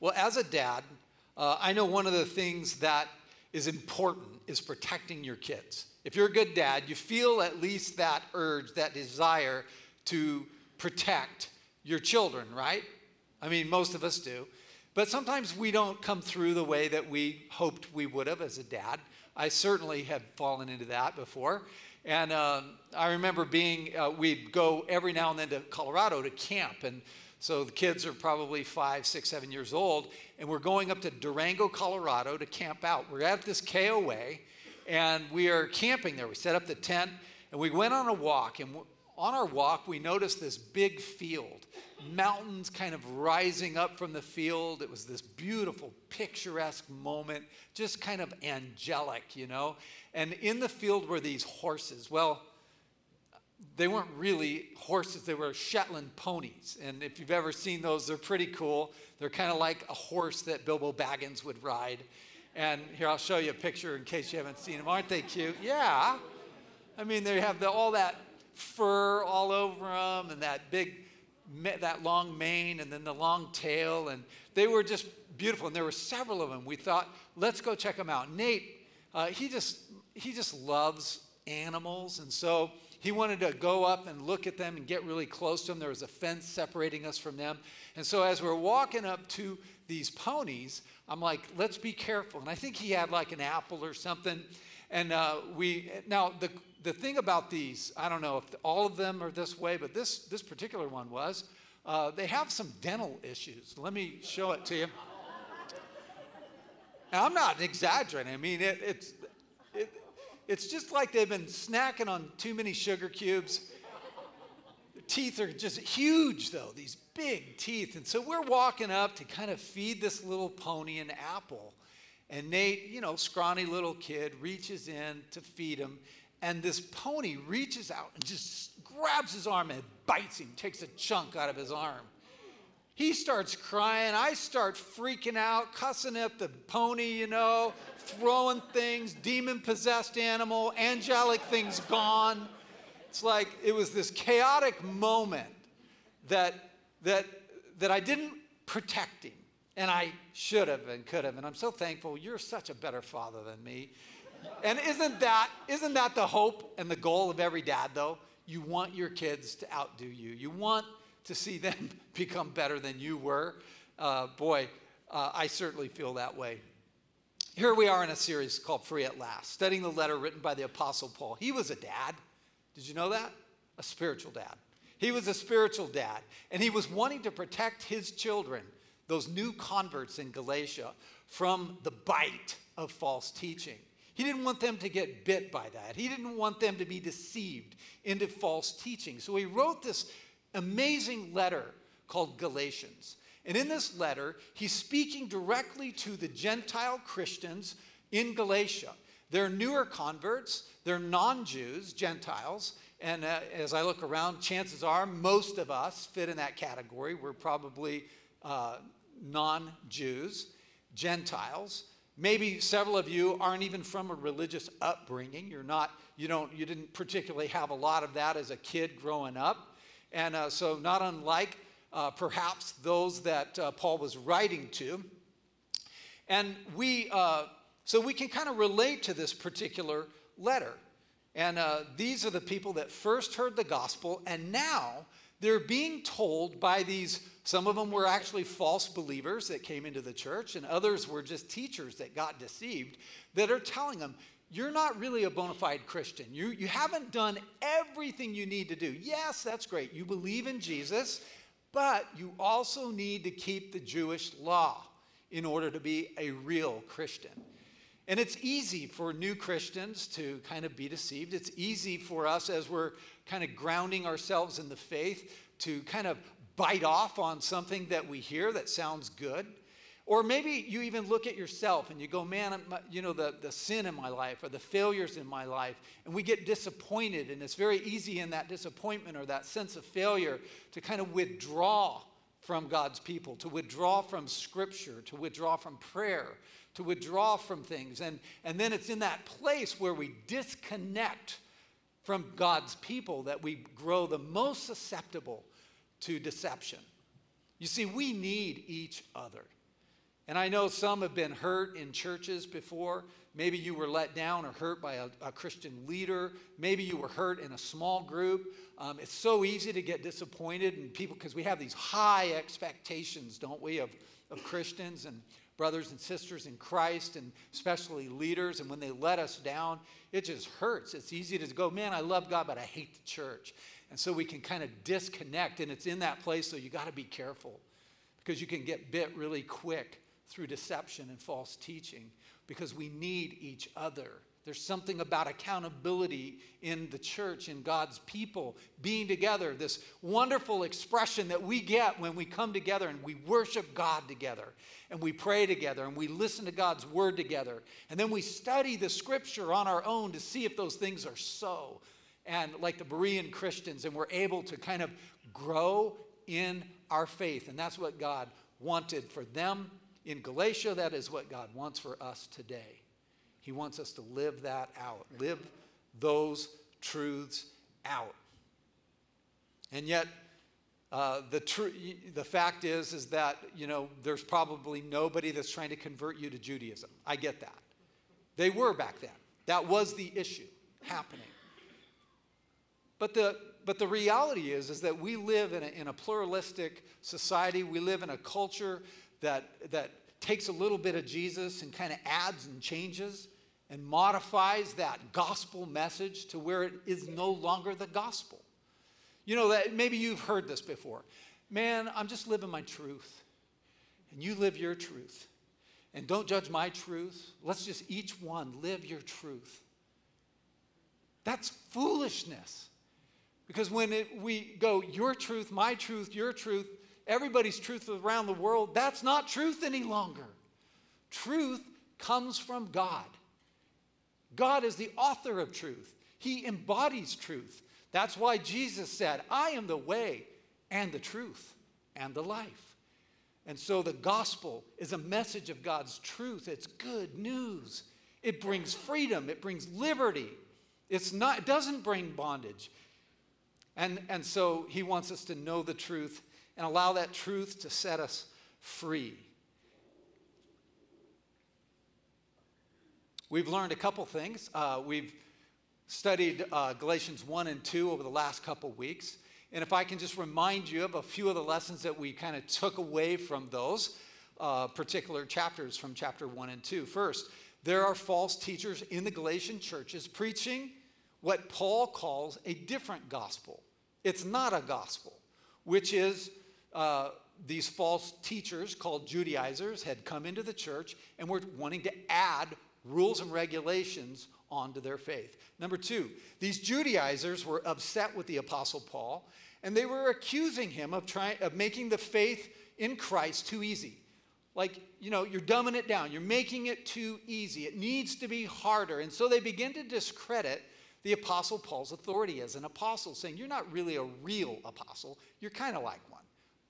Well, as a dad, uh, I know one of the things that is important is protecting your kids. If you're a good dad, you feel at least that urge, that desire to protect your children, right? I mean, most of us do. But sometimes we don't come through the way that we hoped we would have as a dad. I certainly have fallen into that before. And um, I remember being, uh, we'd go every now and then to Colorado to camp. And so the kids are probably five, six, seven years old. And we're going up to Durango, Colorado to camp out. We're at this KOA and we are camping there. We set up the tent and we went on a walk. And on our walk, we noticed this big field, mountains kind of rising up from the field. It was this beautiful, picturesque moment, just kind of angelic, you know. And in the field were these horses. Well, they weren't really horses, they were Shetland ponies. And if you've ever seen those, they're pretty cool. They're kind of like a horse that Bilbo Baggins would ride. And here, I'll show you a picture in case you haven't seen them. Aren't they cute? Yeah. I mean, they have the, all that fur all over them and that big, that long mane and then the long tail. And they were just beautiful. And there were several of them. We thought, let's go check them out. Nate, uh, he just he just loves animals, and so he wanted to go up and look at them and get really close to them. There was a fence separating us from them. And so as we're walking up to these ponies, I'm like, let's be careful. And I think he had like an apple or something. And uh, we, now the, the thing about these, I don't know if all of them are this way, but this, this particular one was, uh, they have some dental issues. Let me show it to you. I'm not exaggerating. I mean, it, it's, it, it's just like they've been snacking on too many sugar cubes. Their teeth are just huge, though, these big teeth. And so we're walking up to kind of feed this little pony an apple. And Nate, you know, scrawny little kid, reaches in to feed him. And this pony reaches out and just grabs his arm and bites him, takes a chunk out of his arm. He starts crying. I start freaking out, cussing at the pony, you know, throwing things, demon possessed animal, angelic things gone. It's like it was this chaotic moment that, that, that I didn't protect him. And I should have and could have. And I'm so thankful you're such a better father than me. And isn't that, isn't that the hope and the goal of every dad, though? You want your kids to outdo you. You want to see them become better than you were. Uh, boy, uh, I certainly feel that way. Here we are in a series called Free at Last, studying the letter written by the Apostle Paul. He was a dad. Did you know that? A spiritual dad. He was a spiritual dad, and he was wanting to protect his children, those new converts in Galatia, from the bite of false teaching. He didn't want them to get bit by that. He didn't want them to be deceived into false teaching. So he wrote this amazing letter called Galatians. And in this letter, he's speaking directly to the Gentile Christians in Galatia. They're newer converts, they're non Jews, Gentiles. And uh, as I look around, chances are most of us fit in that category. We're probably uh, non Jews, Gentiles. Maybe several of you aren't even from a religious upbringing. You're not, you don't, you didn't particularly have a lot of that as a kid growing up. And uh, so, not unlike uh, perhaps those that uh, Paul was writing to. And we, uh, so we can kind of relate to this particular letter. And uh, these are the people that first heard the gospel, and now they're being told by these, some of them were actually false believers that came into the church, and others were just teachers that got deceived, that are telling them, you're not really a bona fide Christian. You, you haven't done everything you need to do. Yes, that's great. You believe in Jesus, but you also need to keep the Jewish law in order to be a real Christian. And it's easy for new Christians to kind of be deceived. It's easy for us as we're kind of grounding ourselves in the faith to kind of bite off on something that we hear that sounds good. Or maybe you even look at yourself and you go, man, uh, you know, the, the sin in my life or the failures in my life, and we get disappointed. And it's very easy in that disappointment or that sense of failure to kind of withdraw from God's people, to withdraw from Scripture, to withdraw from prayer, to withdraw from things. And, and then it's in that place where we disconnect from God's people that we grow the most susceptible to deception. You see, we need each other. And I know some have been hurt in churches before. Maybe you were let down or hurt by a, a Christian leader. Maybe you were hurt in a small group. Um, it's so easy to get disappointed in people because we have these high expectations, don't we, of, of Christians and brothers and sisters in Christ and especially leaders. And when they let us down, it just hurts. It's easy to go, man, I love God, but I hate the church. And so we can kind of disconnect, and it's in that place, so you got to be careful because you can get bit really quick through deception and false teaching because we need each other. There's something about accountability in the church, in God's people, being together, this wonderful expression that we get when we come together and we worship God together, and we pray together, and we listen to God's word together, and then we study the scripture on our own to see if those things are so. And like the Berean Christians, and we're able to kind of grow in our faith. And that's what God wanted for them in Galatia, that is what God wants for us today. He wants us to live that out, live those truths out. And yet, uh, the, tr- the fact is, is that, you know, there's probably nobody that's trying to convert you to Judaism. I get that. They were back then. That was the issue happening. But the, but the reality is, is that we live in a, in a pluralistic society. We live in a culture that, that takes a little bit of Jesus and kind of adds and changes and modifies that gospel message to where it is no longer the gospel. You know that maybe you've heard this before. Man, I'm just living my truth. And you live your truth. And don't judge my truth. Let's just each one live your truth. That's foolishness. Because when it, we go, your truth, my truth, your truth, everybody's truth around the world, that's not truth any longer. Truth comes from God. God is the author of truth, He embodies truth. That's why Jesus said, I am the way and the truth and the life. And so the gospel is a message of God's truth. It's good news. It brings freedom, it brings liberty. It's not, it doesn't bring bondage. And, and so he wants us to know the truth and allow that truth to set us free. We've learned a couple things. Uh, we've studied uh, Galatians 1 and 2 over the last couple weeks. And if I can just remind you of a few of the lessons that we kind of took away from those uh, particular chapters from chapter 1 and 2. First, there are false teachers in the Galatian churches preaching what Paul calls a different gospel. It's not a gospel, which is uh, these false teachers called Judaizers had come into the church and were wanting to add rules and regulations onto their faith. Number two, these Judaizers were upset with the Apostle Paul and they were accusing him of, trying, of making the faith in Christ too easy. Like, you know, you're dumbing it down, you're making it too easy. It needs to be harder. And so they begin to discredit the Apostle Paul's authority as an apostle, saying, You're not really a real apostle, you're kind of like one.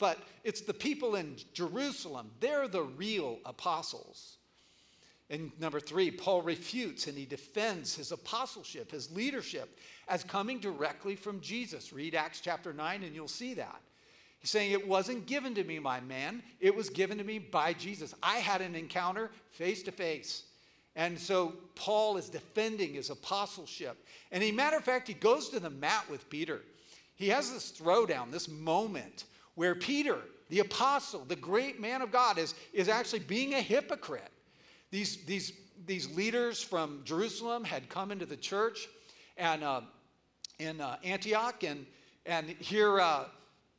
But it's the people in Jerusalem, they're the real apostles. And number three, Paul refutes and he defends his apostleship, his leadership, as coming directly from Jesus. Read Acts chapter 9 and you'll see that. He's saying, It wasn't given to me, my man. It was given to me by Jesus. I had an encounter face to face. And so Paul is defending his apostleship. And a matter of fact, he goes to the mat with Peter. He has this throwdown, this moment where Peter, the apostle, the great man of God, is, is actually being a hypocrite. These, these, these leaders from Jerusalem had come into the church and uh, in uh, Antioch, and, and here uh,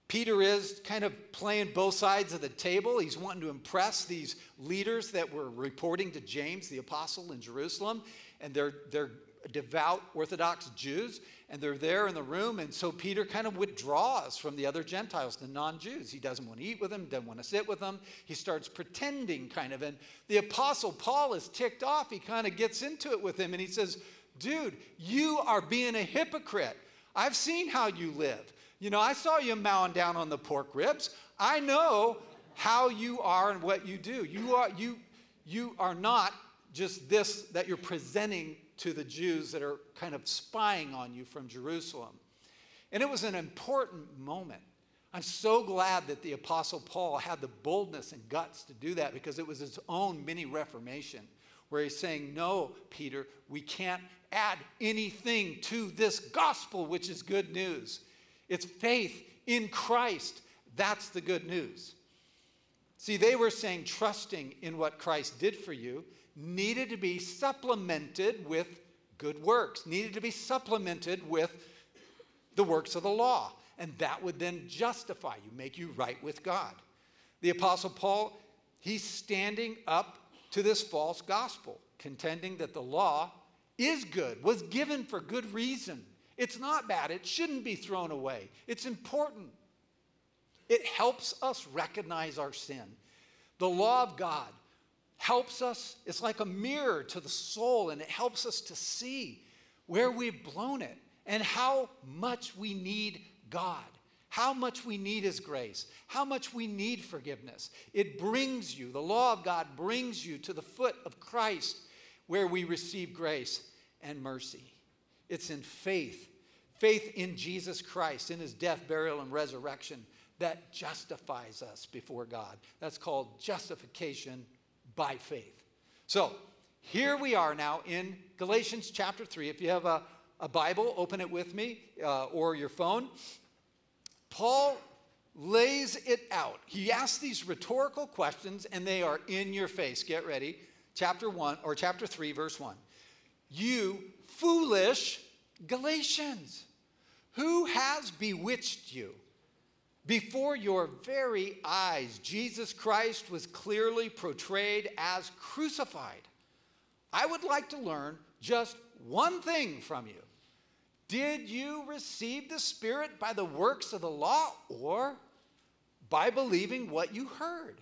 Peter is kind of playing both sides of the table. He's wanting to impress these leaders that were reporting to James, the apostle in Jerusalem, and they're, they're devout Orthodox Jews, and they're there in the room. And so Peter kind of withdraws from the other Gentiles, the non Jews. He doesn't want to eat with them, doesn't want to sit with them. He starts pretending, kind of. And the apostle Paul is ticked off. He kind of gets into it with him, and he says, Dude, you are being a hypocrite. I've seen how you live. You know, I saw you mowing down on the pork ribs. I know how you are and what you do. You are, you, you are not just this that you're presenting to the Jews that are kind of spying on you from Jerusalem. And it was an important moment. I'm so glad that the Apostle Paul had the boldness and guts to do that because it was his own mini reformation where he's saying, No, Peter, we can't add anything to this gospel, which is good news. It's faith in Christ. That's the good news. See, they were saying trusting in what Christ did for you needed to be supplemented with good works, needed to be supplemented with the works of the law. And that would then justify you, make you right with God. The Apostle Paul, he's standing up to this false gospel, contending that the law is good, was given for good reason. It's not bad, it shouldn't be thrown away. It's important. It helps us recognize our sin. The law of God helps us, it's like a mirror to the soul, and it helps us to see where we've blown it and how much we need God, how much we need His grace, how much we need forgiveness. It brings you, the law of God brings you to the foot of Christ where we receive grace and mercy. It's in faith, faith in Jesus Christ, in His death, burial, and resurrection that justifies us before God. That's called justification by faith. So, here we are now in Galatians chapter 3. If you have a, a Bible, open it with me uh, or your phone. Paul lays it out. He asks these rhetorical questions, and they are in your face. Get ready. Chapter 1 or chapter 3, verse 1. You foolish Galatians, who has bewitched you? Before your very eyes, Jesus Christ was clearly portrayed as crucified. I would like to learn just one thing from you. Did you receive the Spirit by the works of the law or by believing what you heard?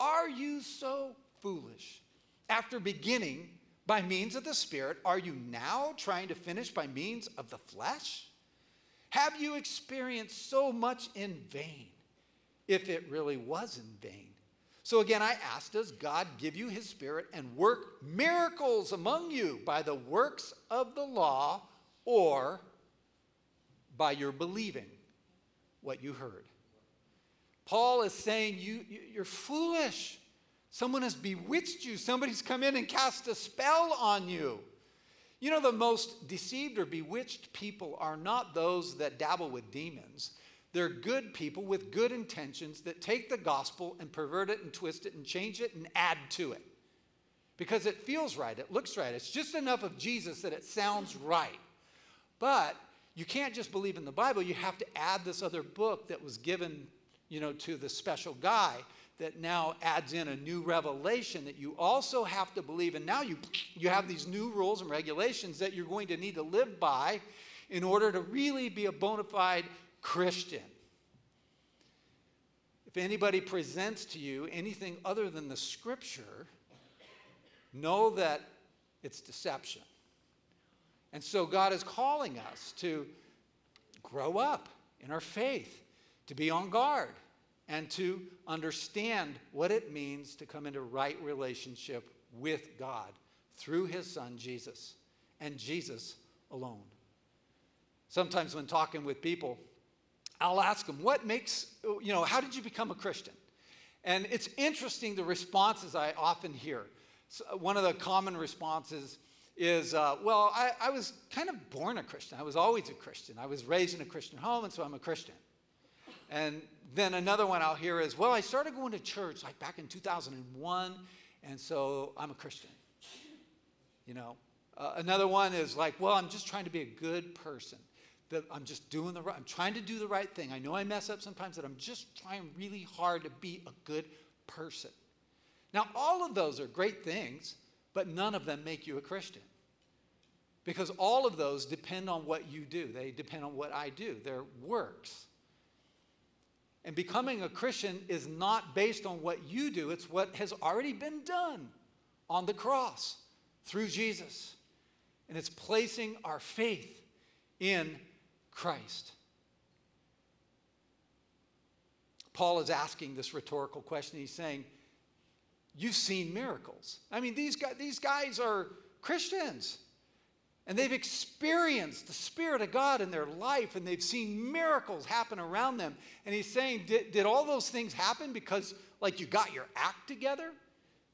Are you so foolish? After beginning by means of the Spirit, are you now trying to finish by means of the flesh? Have you experienced so much in vain, if it really was in vain? So again, I ask Does God give you his spirit and work miracles among you by the works of the law or by your believing what you heard? Paul is saying you, you're foolish. Someone has bewitched you. Somebody's come in and cast a spell on you. You know, the most deceived or bewitched people are not those that dabble with demons. They're good people with good intentions that take the gospel and pervert it and twist it and change it and add to it. Because it feels right, it looks right. It's just enough of Jesus that it sounds right. But you can't just believe in the Bible, you have to add this other book that was given, you know, to the special guy that now adds in a new revelation that you also have to believe. And now you, you have these new rules and regulations that you're going to need to live by in order to really be a bona fide Christian. If anybody presents to you anything other than the scripture, know that it's deception. And so God is calling us to grow up in our faith, to be on guard and to understand what it means to come into right relationship with God through his son Jesus and Jesus alone. Sometimes when talking with people, I'll ask them, what makes, you know, how did you become a Christian? And it's interesting the responses I often hear. So one of the common responses is, uh, well, I, I was kind of born a Christian. I was always a Christian. I was raised in a Christian home, and so I'm a Christian. And then another one I'll hear is, well, I started going to church like back in 2001, and so I'm a Christian. You know, uh, another one is like, well, I'm just trying to be a good person. That I'm just doing the right. I'm trying to do the right thing. I know I mess up sometimes, but I'm just trying really hard to be a good person. Now, all of those are great things, but none of them make you a Christian. Because all of those depend on what you do. They depend on what I do. They're works. And becoming a Christian is not based on what you do, it's what has already been done on the cross through Jesus. And it's placing our faith in Christ. Paul is asking this rhetorical question. He's saying, You've seen miracles. I mean, these guys, these guys are Christians. And they've experienced the Spirit of God in their life and they've seen miracles happen around them. And he's saying, did, did all those things happen because, like, you got your act together?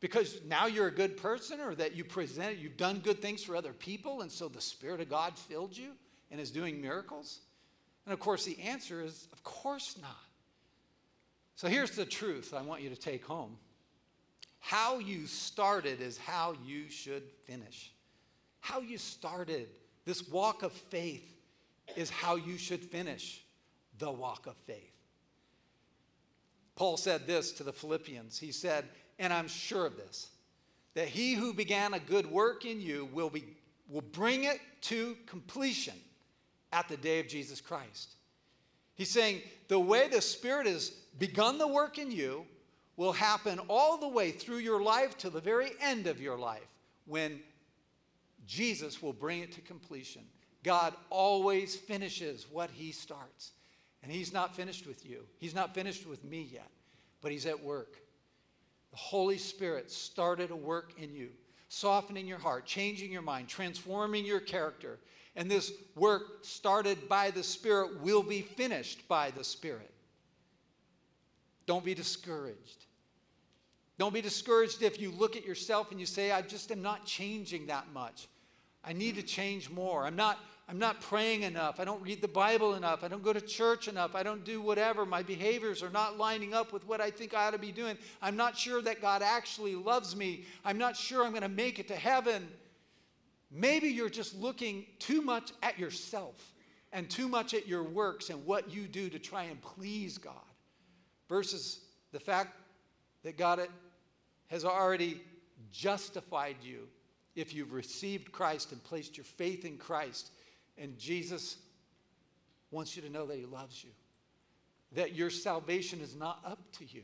Because now you're a good person or that you present, you've done good things for other people and so the Spirit of God filled you and is doing miracles? And of course, the answer is, of course not. So here's the truth I want you to take home how you started is how you should finish. How you started this walk of faith is how you should finish the walk of faith. Paul said this to the Philippians. He said, and I'm sure of this, that he who began a good work in you will, be, will bring it to completion at the day of Jesus Christ. He's saying the way the Spirit has begun the work in you will happen all the way through your life to the very end of your life when Jesus will bring it to completion. God always finishes what he starts. And he's not finished with you. He's not finished with me yet, but he's at work. The Holy Spirit started a work in you, softening your heart, changing your mind, transforming your character. And this work started by the Spirit will be finished by the Spirit. Don't be discouraged. Don't be discouraged if you look at yourself and you say, I just am not changing that much. I need to change more. I'm not, I'm not praying enough. I don't read the Bible enough. I don't go to church enough. I don't do whatever. My behaviors are not lining up with what I think I ought to be doing. I'm not sure that God actually loves me. I'm not sure I'm going to make it to heaven. Maybe you're just looking too much at yourself and too much at your works and what you do to try and please God versus the fact that God has already justified you if you've received Christ and placed your faith in Christ. And Jesus wants you to know that He loves you, that your salvation is not up to you.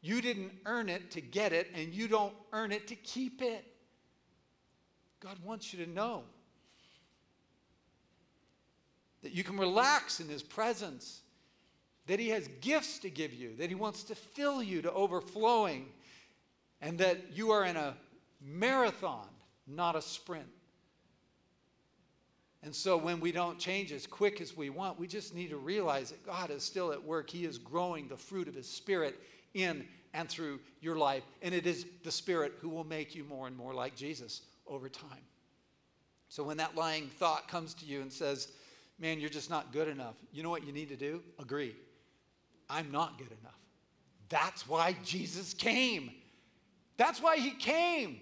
You didn't earn it to get it, and you don't earn it to keep it. God wants you to know that you can relax in His presence that He has gifts to give you, that He wants to fill you to overflowing, and that you are in a marathon, not a sprint. And so when we don't change as quick as we want, we just need to realize that God is still at work. He is growing the fruit of His Spirit in and through your life. And it is the Spirit who will make you more and more like Jesus over time. So when that lying thought comes to you and says, Man, you're just not good enough, you know what you need to do? Agree. I'm not good enough. That's why Jesus came. That's why he came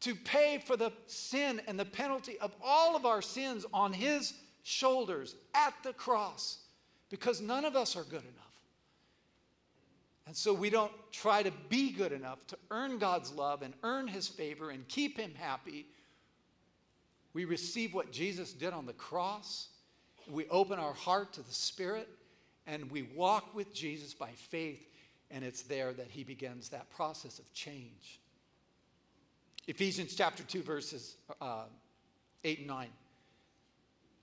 to pay for the sin and the penalty of all of our sins on his shoulders at the cross because none of us are good enough. And so we don't try to be good enough to earn God's love and earn his favor and keep him happy. We receive what Jesus did on the cross. We open our heart to the Spirit and we walk with Jesus by faith, and it's there that he begins that process of change. Ephesians chapter 2, verses uh, 8 and 9.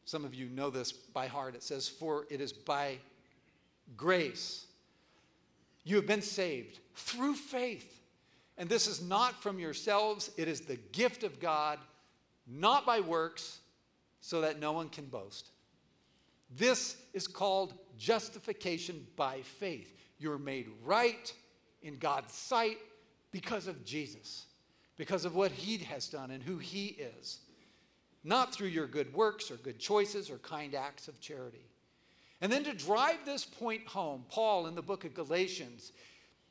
Some of you know this by heart. It says, For it is by grace you have been saved through faith. And this is not from yourselves, it is the gift of God, not by works, so that no one can boast. This is called justification by faith. You're made right in God's sight because of Jesus, because of what He has done and who He is, not through your good works or good choices or kind acts of charity. And then to drive this point home, Paul in the book of Galatians,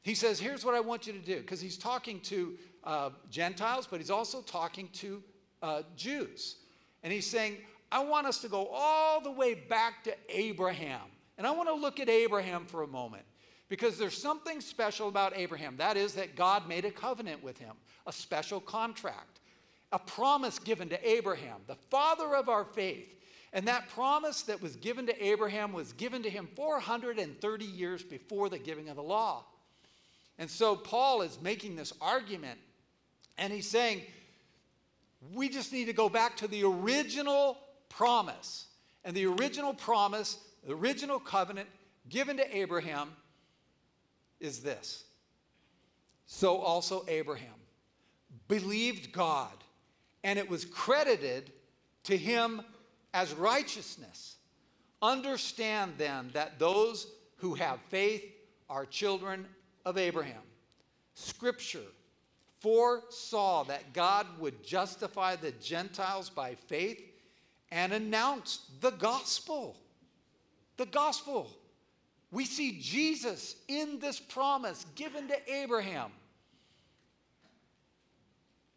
he says, Here's what I want you to do, because he's talking to uh, Gentiles, but he's also talking to uh, Jews. And he's saying, I want us to go all the way back to Abraham. And I want to look at Abraham for a moment because there's something special about Abraham. That is, that God made a covenant with him, a special contract, a promise given to Abraham, the father of our faith. And that promise that was given to Abraham was given to him 430 years before the giving of the law. And so Paul is making this argument, and he's saying, we just need to go back to the original promise. And the original promise, the original covenant given to Abraham is this. So also Abraham believed God, and it was credited to him as righteousness. Understand then that those who have faith are children of Abraham. Scripture foresaw that God would justify the Gentiles by faith and announced the gospel. The gospel. We see Jesus in this promise given to Abraham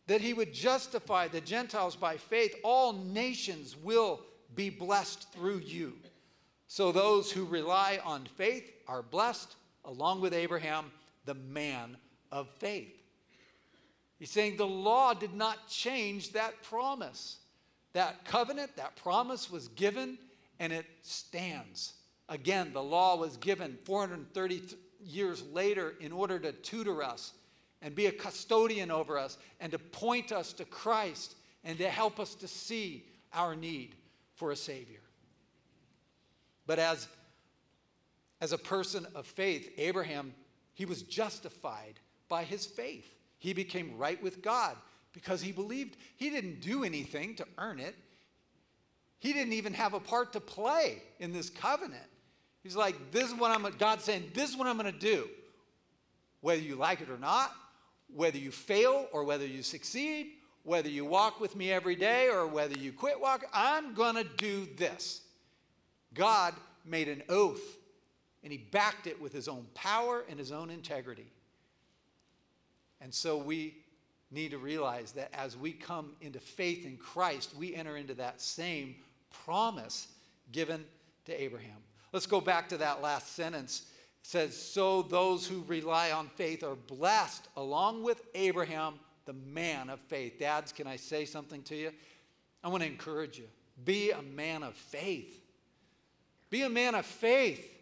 that he would justify the Gentiles by faith. All nations will be blessed through you. So those who rely on faith are blessed, along with Abraham, the man of faith. He's saying the law did not change that promise. That covenant, that promise was given, and it stands. Again, the law was given 430 years later in order to tutor us and be a custodian over us and to point us to Christ and to help us to see our need for a Savior. But as, as a person of faith, Abraham, he was justified by his faith. He became right with God because he believed he didn't do anything to earn it. He didn't even have a part to play in this covenant. He's like, this is what I'm, God's saying, this is what I'm going to do. Whether you like it or not, whether you fail or whether you succeed, whether you walk with me every day or whether you quit walking, I'm going to do this. God made an oath and he backed it with his own power and his own integrity. And so we need to realize that as we come into faith in Christ, we enter into that same promise given to Abraham. Let's go back to that last sentence. It says, So those who rely on faith are blessed along with Abraham, the man of faith. Dads, can I say something to you? I want to encourage you. Be a man of faith. Be a man of faith.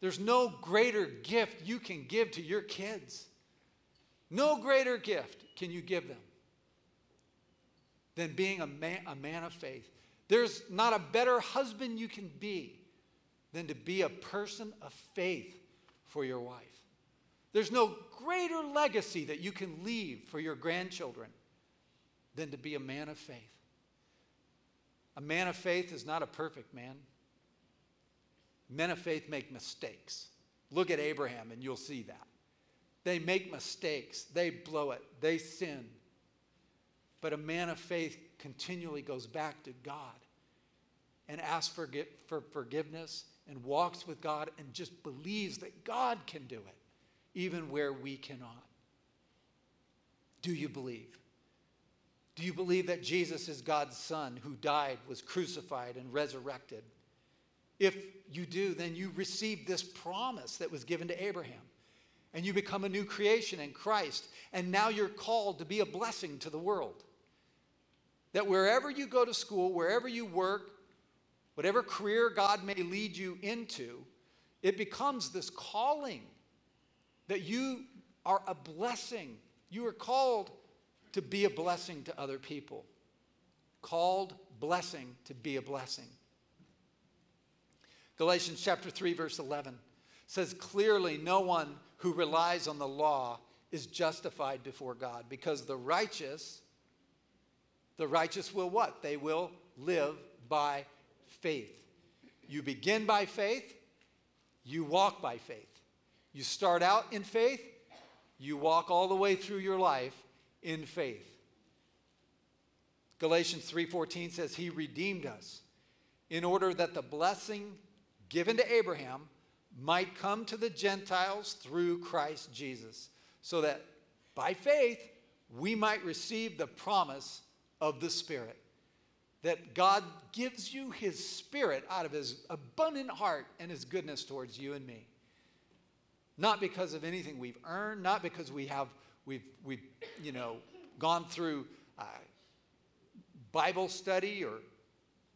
There's no greater gift you can give to your kids. No greater gift can you give them than being a man, a man of faith. There's not a better husband you can be than to be a person of faith for your wife. There's no greater legacy that you can leave for your grandchildren than to be a man of faith. A man of faith is not a perfect man. Men of faith make mistakes. Look at Abraham and you'll see that. They make mistakes, they blow it, they sin. But a man of faith continually goes back to God and asks for, for forgiveness and walks with God and just believes that God can do it, even where we cannot. Do you believe? Do you believe that Jesus is God's Son who died, was crucified, and resurrected? If you do, then you receive this promise that was given to Abraham. And you become a new creation in Christ. And now you're called to be a blessing to the world. That wherever you go to school, wherever you work, whatever career God may lead you into, it becomes this calling that you are a blessing. You are called to be a blessing to other people. Called blessing to be a blessing. Galatians chapter 3 verse 11 says clearly no one who relies on the law is justified before God because the righteous the righteous will what? They will live by faith. You begin by faith, you walk by faith. You start out in faith, you walk all the way through your life in faith. Galatians 3:14 says he redeemed us in order that the blessing given to Abraham might come to the Gentiles through Christ Jesus, so that by faith we might receive the promise of the Spirit that God gives you his spirit out of his abundant heart and his goodness towards you and me. Not because of anything we've earned, not because we have we've we've you know gone through uh, Bible study or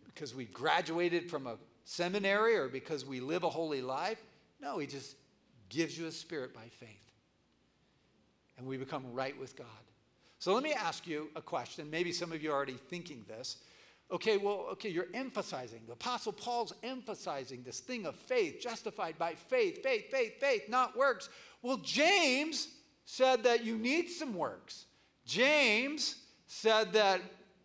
because we graduated from a seminary or because we live a holy life. No, he just gives you a spirit by faith. And we become right with God. So let me ask you a question. Maybe some of you are already thinking this. Okay, well, okay, you're emphasizing. The Apostle Paul's emphasizing this thing of faith, justified by faith, faith, faith, faith, not works. Well, James said that you need some works. James said that,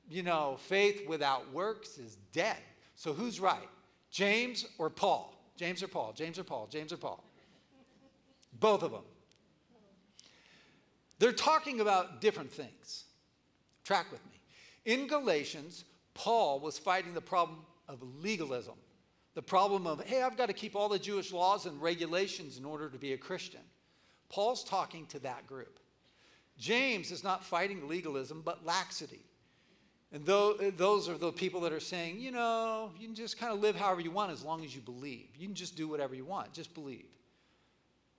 you know, faith without works is dead. So who's right? James or Paul? James or Paul? James or Paul? James or Paul? Both of them. They're talking about different things. Track with me. In Galatians, Paul was fighting the problem of legalism, the problem of, hey, I've got to keep all the Jewish laws and regulations in order to be a Christian. Paul's talking to that group. James is not fighting legalism, but laxity. And those are the people that are saying, you know, you can just kind of live however you want as long as you believe. You can just do whatever you want, just believe.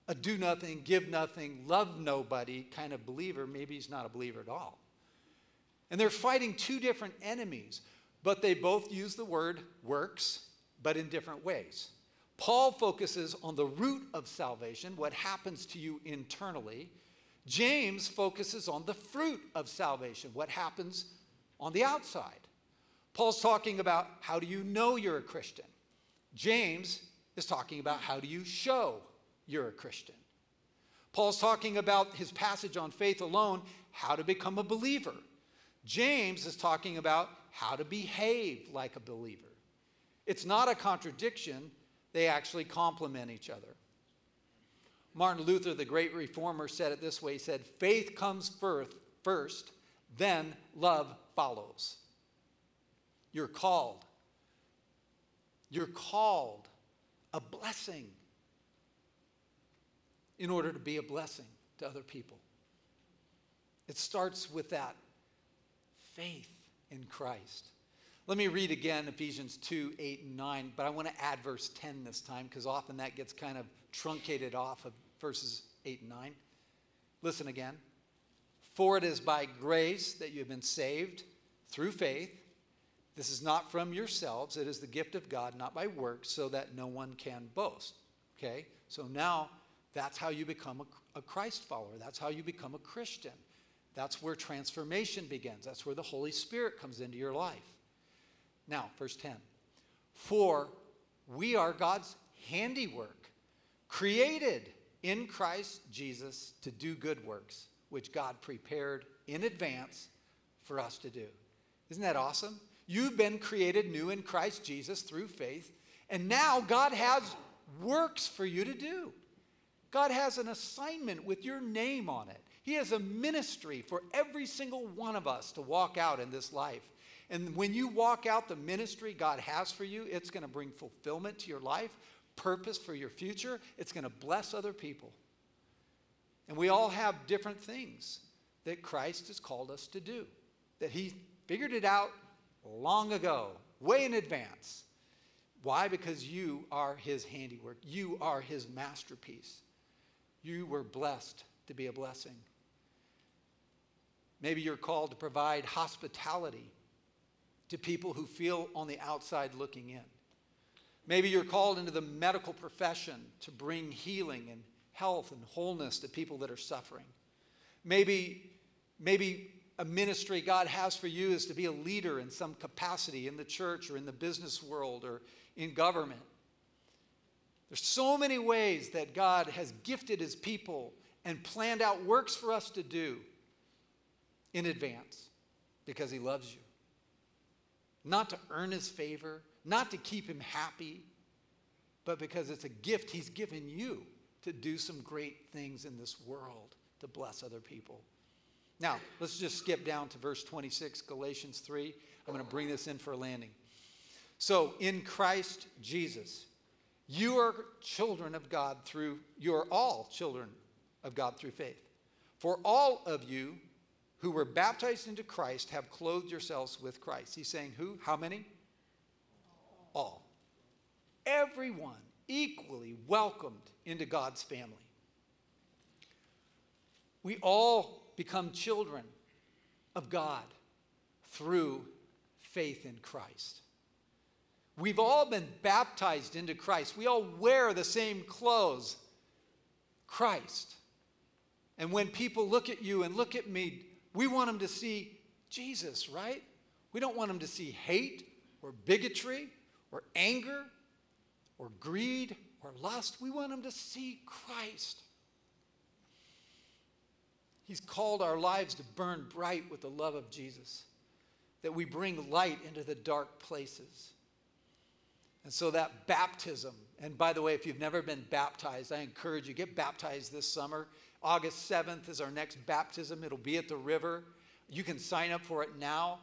A do nothing, give nothing, love nobody kind of believer, maybe he's not a believer at all. And they're fighting two different enemies, but they both use the word works, but in different ways. Paul focuses on the root of salvation, what happens to you internally. James focuses on the fruit of salvation, what happens on the outside. Paul's talking about how do you know you're a Christian. James is talking about how do you show you're a Christian. Paul's talking about his passage on faith alone, how to become a believer. James is talking about how to behave like a believer. It's not a contradiction, they actually complement each other. Martin Luther, the great reformer, said it this way He said, Faith comes first, first then love follows. You're called. You're called a blessing in order to be a blessing to other people. It starts with that faith in Christ. Let me read again Ephesians 2 8 and 9, but I want to add verse 10 this time because often that gets kind of truncated off of verses 8 and 9. Listen again. For it is by grace that you have been saved through faith. This is not from yourselves, it is the gift of God, not by works, so that no one can boast. Okay? So now that's how you become a, a Christ follower. That's how you become a Christian. That's where transformation begins. That's where the Holy Spirit comes into your life. Now, verse 10 For we are God's handiwork, created in Christ Jesus to do good works, which God prepared in advance for us to do. Isn't that awesome? You've been created new in Christ Jesus through faith, and now God has works for you to do. God has an assignment with your name on it. He has a ministry for every single one of us to walk out in this life. And when you walk out the ministry God has for you, it's going to bring fulfillment to your life, purpose for your future. It's going to bless other people. And we all have different things that Christ has called us to do, that He figured it out long ago, way in advance. Why? Because you are His handiwork, you are His masterpiece. You were blessed to be a blessing. Maybe you're called to provide hospitality to people who feel on the outside looking in. Maybe you're called into the medical profession to bring healing and health and wholeness to people that are suffering. Maybe, maybe a ministry God has for you is to be a leader in some capacity in the church or in the business world or in government. There's so many ways that God has gifted his people and planned out works for us to do in advance because he loves you. Not to earn his favor, not to keep him happy, but because it's a gift he's given you to do some great things in this world to bless other people. Now, let's just skip down to verse 26, Galatians 3. I'm going to bring this in for a landing. So, in Christ Jesus, you are children of God through, you are all children of God through faith. For all of you who were baptized into Christ have clothed yourselves with Christ. He's saying, who? How many? All. Everyone equally welcomed into God's family. We all become children of God through faith in Christ. We've all been baptized into Christ. We all wear the same clothes Christ. And when people look at you and look at me, we want them to see Jesus, right? We don't want them to see hate or bigotry or anger or greed or lust. We want them to see Christ. He's called our lives to burn bright with the love of Jesus, that we bring light into the dark places. And so that baptism, and by the way, if you've never been baptized, I encourage you get baptized this summer. August 7th is our next baptism. It'll be at the river. You can sign up for it now.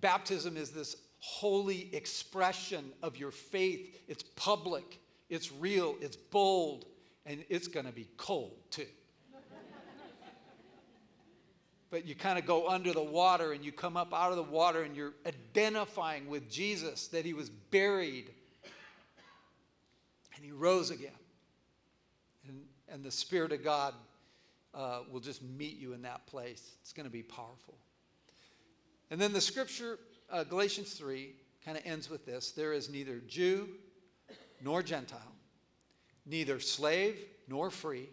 Baptism is this holy expression of your faith. It's public, it's real, it's bold, and it's going to be cold too. but you kind of go under the water and you come up out of the water and you're identifying with Jesus that he was buried and he rose again. And, and the Spirit of God uh, will just meet you in that place. It's going to be powerful. And then the scripture, uh, Galatians 3, kind of ends with this there is neither Jew nor Gentile, neither slave nor free,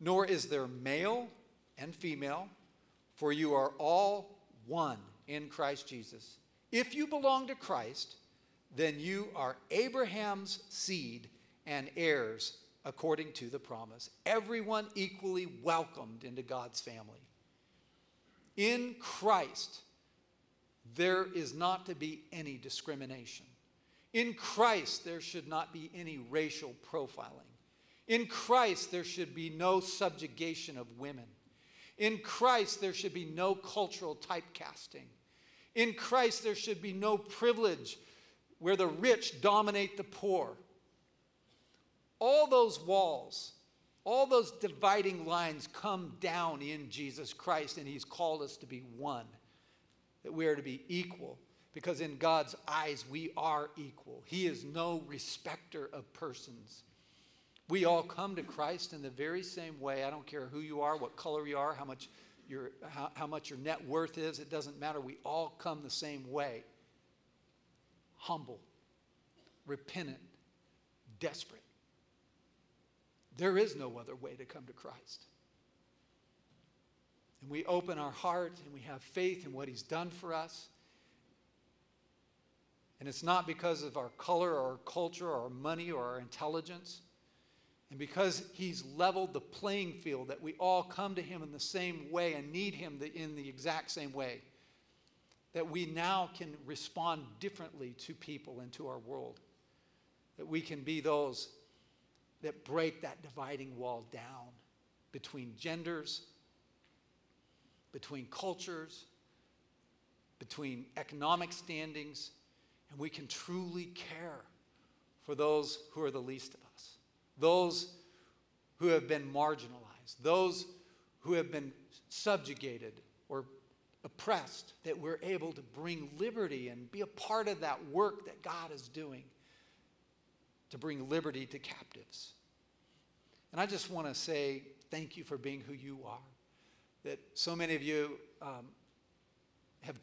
nor is there male and female, for you are all one in Christ Jesus. If you belong to Christ, then you are Abraham's seed and heirs according to the promise. Everyone equally welcomed into God's family. In Christ, there is not to be any discrimination. In Christ, there should not be any racial profiling. In Christ, there should be no subjugation of women. In Christ, there should be no cultural typecasting. In Christ, there should be no privilege where the rich dominate the poor. All those walls, all those dividing lines come down in Jesus Christ, and He's called us to be one, that we are to be equal, because in God's eyes, we are equal. He is no respecter of persons. We all come to Christ in the very same way. I don't care who you are, what color you are, how much your, how, how much your net worth is, it doesn't matter. We all come the same way humble, repentant, desperate. There is no other way to come to Christ. And we open our heart and we have faith in what He's done for us. And it's not because of our color or our culture or our money or our intelligence. And because He's leveled the playing field, that we all come to Him in the same way and need Him in the exact same way, that we now can respond differently to people and to our world. That we can be those that break that dividing wall down between genders, between cultures, between economic standings, and we can truly care for those who are the least of us, those who have been marginalized, those who have been subjugated or oppressed, that we're able to bring liberty and be a part of that work that God is doing to bring liberty to captives. And I just want to say thank you for being who you are. That so many of you um, have,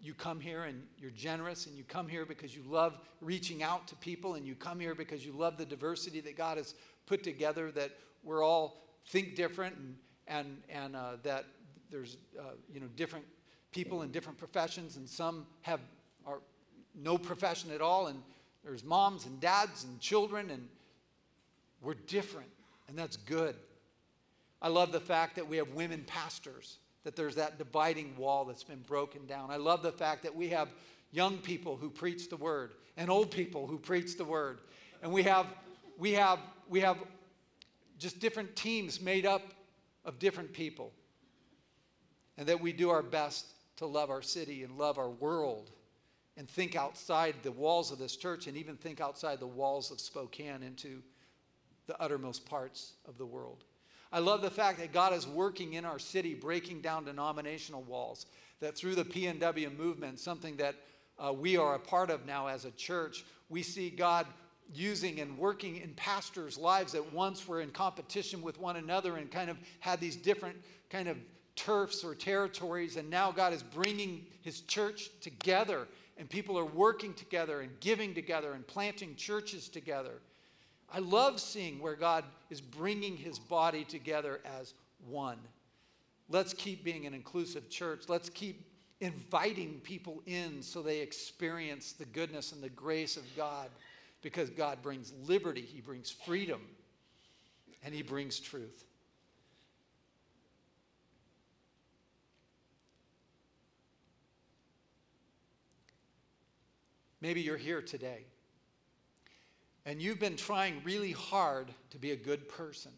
you come here and you're generous and you come here because you love reaching out to people and you come here because you love the diversity that God has put together, that we're all think different and, and, and uh, that there's, uh, you know, different people in different professions and some have are no profession at all and there's moms and dads and children and we're different and that's good. I love the fact that we have women pastors, that there's that dividing wall that's been broken down. I love the fact that we have young people who preach the word and old people who preach the word. And we have we have we have just different teams made up of different people. And that we do our best to love our city and love our world and think outside the walls of this church and even think outside the walls of Spokane into the uttermost parts of the world. I love the fact that God is working in our city, breaking down denominational walls, that through the PNW movement, something that uh, we are a part of now as a church, we see God using and working in pastors' lives that once were in competition with one another and kind of had these different kind of turfs or territories. And now God is bringing his church together, and people are working together and giving together and planting churches together. I love seeing where God is bringing his body together as one. Let's keep being an inclusive church. Let's keep inviting people in so they experience the goodness and the grace of God because God brings liberty, He brings freedom, and He brings truth. Maybe you're here today and you've been trying really hard to be a good person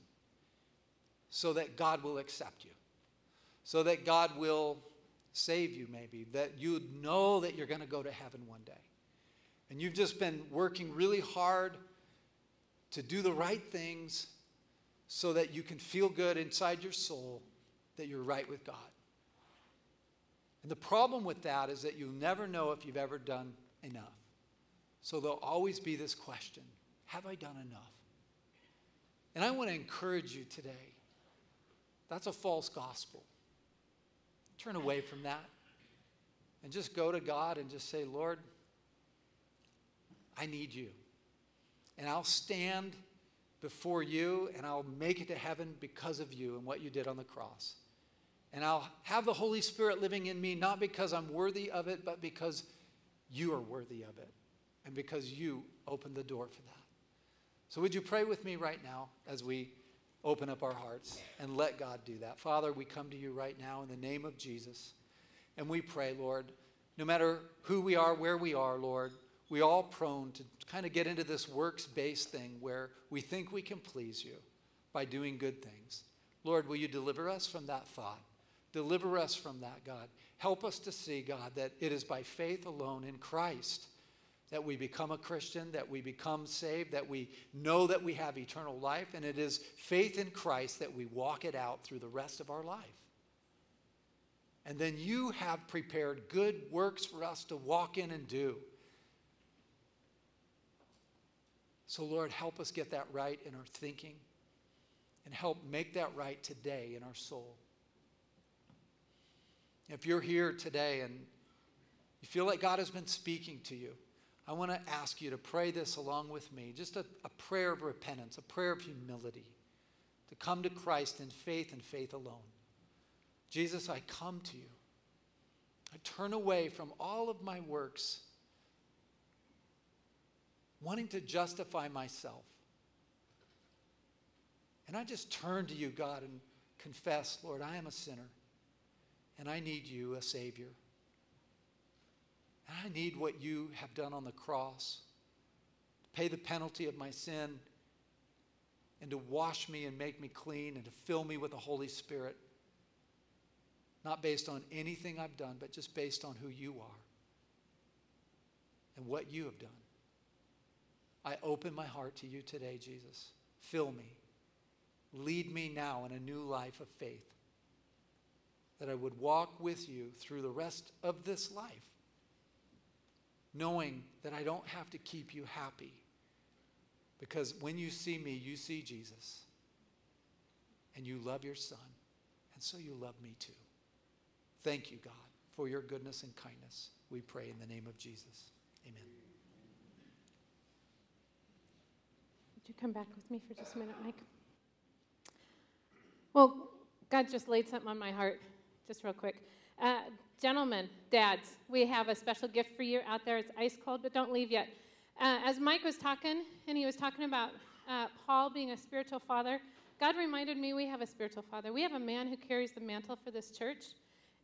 so that God will accept you, so that God will save you, maybe, that you know that you're going to go to heaven one day. And you've just been working really hard to do the right things so that you can feel good inside your soul that you're right with God. And the problem with that is that you'll never know if you've ever done enough. So there'll always be this question Have I done enough? And I want to encourage you today that's a false gospel. Turn away from that and just go to God and just say, Lord, I need you. And I'll stand before you and I'll make it to heaven because of you and what you did on the cross. And I'll have the Holy Spirit living in me, not because I'm worthy of it, but because you are worthy of it and because you opened the door for that. So, would you pray with me right now as we open up our hearts and let God do that? Father, we come to you right now in the name of Jesus. And we pray, Lord, no matter who we are, where we are, Lord, we all prone to kind of get into this works based thing where we think we can please you by doing good things. Lord, will you deliver us from that thought? Deliver us from that, God. Help us to see, God, that it is by faith alone in Christ that we become a Christian, that we become saved, that we know that we have eternal life, and it is faith in Christ that we walk it out through the rest of our life. And then you have prepared good works for us to walk in and do. So, Lord, help us get that right in our thinking and help make that right today in our soul. If you're here today and you feel like God has been speaking to you, I want to ask you to pray this along with me just a, a prayer of repentance, a prayer of humility, to come to Christ in faith and faith alone. Jesus, I come to you. I turn away from all of my works, wanting to justify myself. And I just turn to you, God, and confess, Lord, I am a sinner, and I need you, a Savior. And I need what you have done on the cross to pay the penalty of my sin and to wash me and make me clean and to fill me with the Holy Spirit. Not based on anything I've done, but just based on who you are and what you have done. I open my heart to you today, Jesus. Fill me. Lead me now in a new life of faith. That I would walk with you through the rest of this life knowing that I don't have to keep you happy. Because when you see me, you see Jesus. And you love your son. And so you love me too. Thank you, God, for your goodness and kindness. We pray in the name of Jesus. Amen. Would you come back with me for just a minute, Mike? Well, God just laid something on my heart, just real quick. Uh, Gentlemen, dads, we have a special gift for you out there. It's ice cold, but don't leave yet. Uh, as Mike was talking, and he was talking about uh, Paul being a spiritual father, God reminded me we have a spiritual father. We have a man who carries the mantle for this church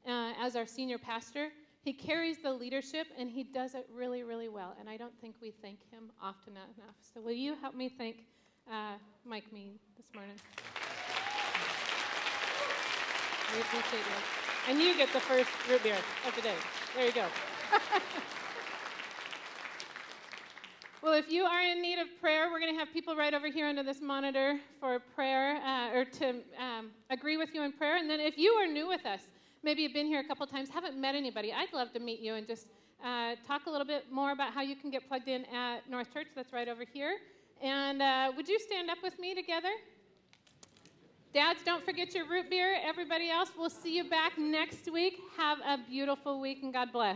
uh, as our senior pastor. He carries the leadership, and he does it really, really well. And I don't think we thank him often enough. So, will you help me thank uh, Mike Mean this morning? We appreciate you. And you get the first root beer of the day. There you go. well, if you are in need of prayer, we're going to have people right over here under this monitor for prayer uh, or to um, agree with you in prayer. And then if you are new with us, maybe you've been here a couple times, haven't met anybody, I'd love to meet you and just uh, talk a little bit more about how you can get plugged in at North Church. That's right over here. And uh, would you stand up with me together? Dads, don't forget your root beer. Everybody else, we'll see you back next week. Have a beautiful week and God bless.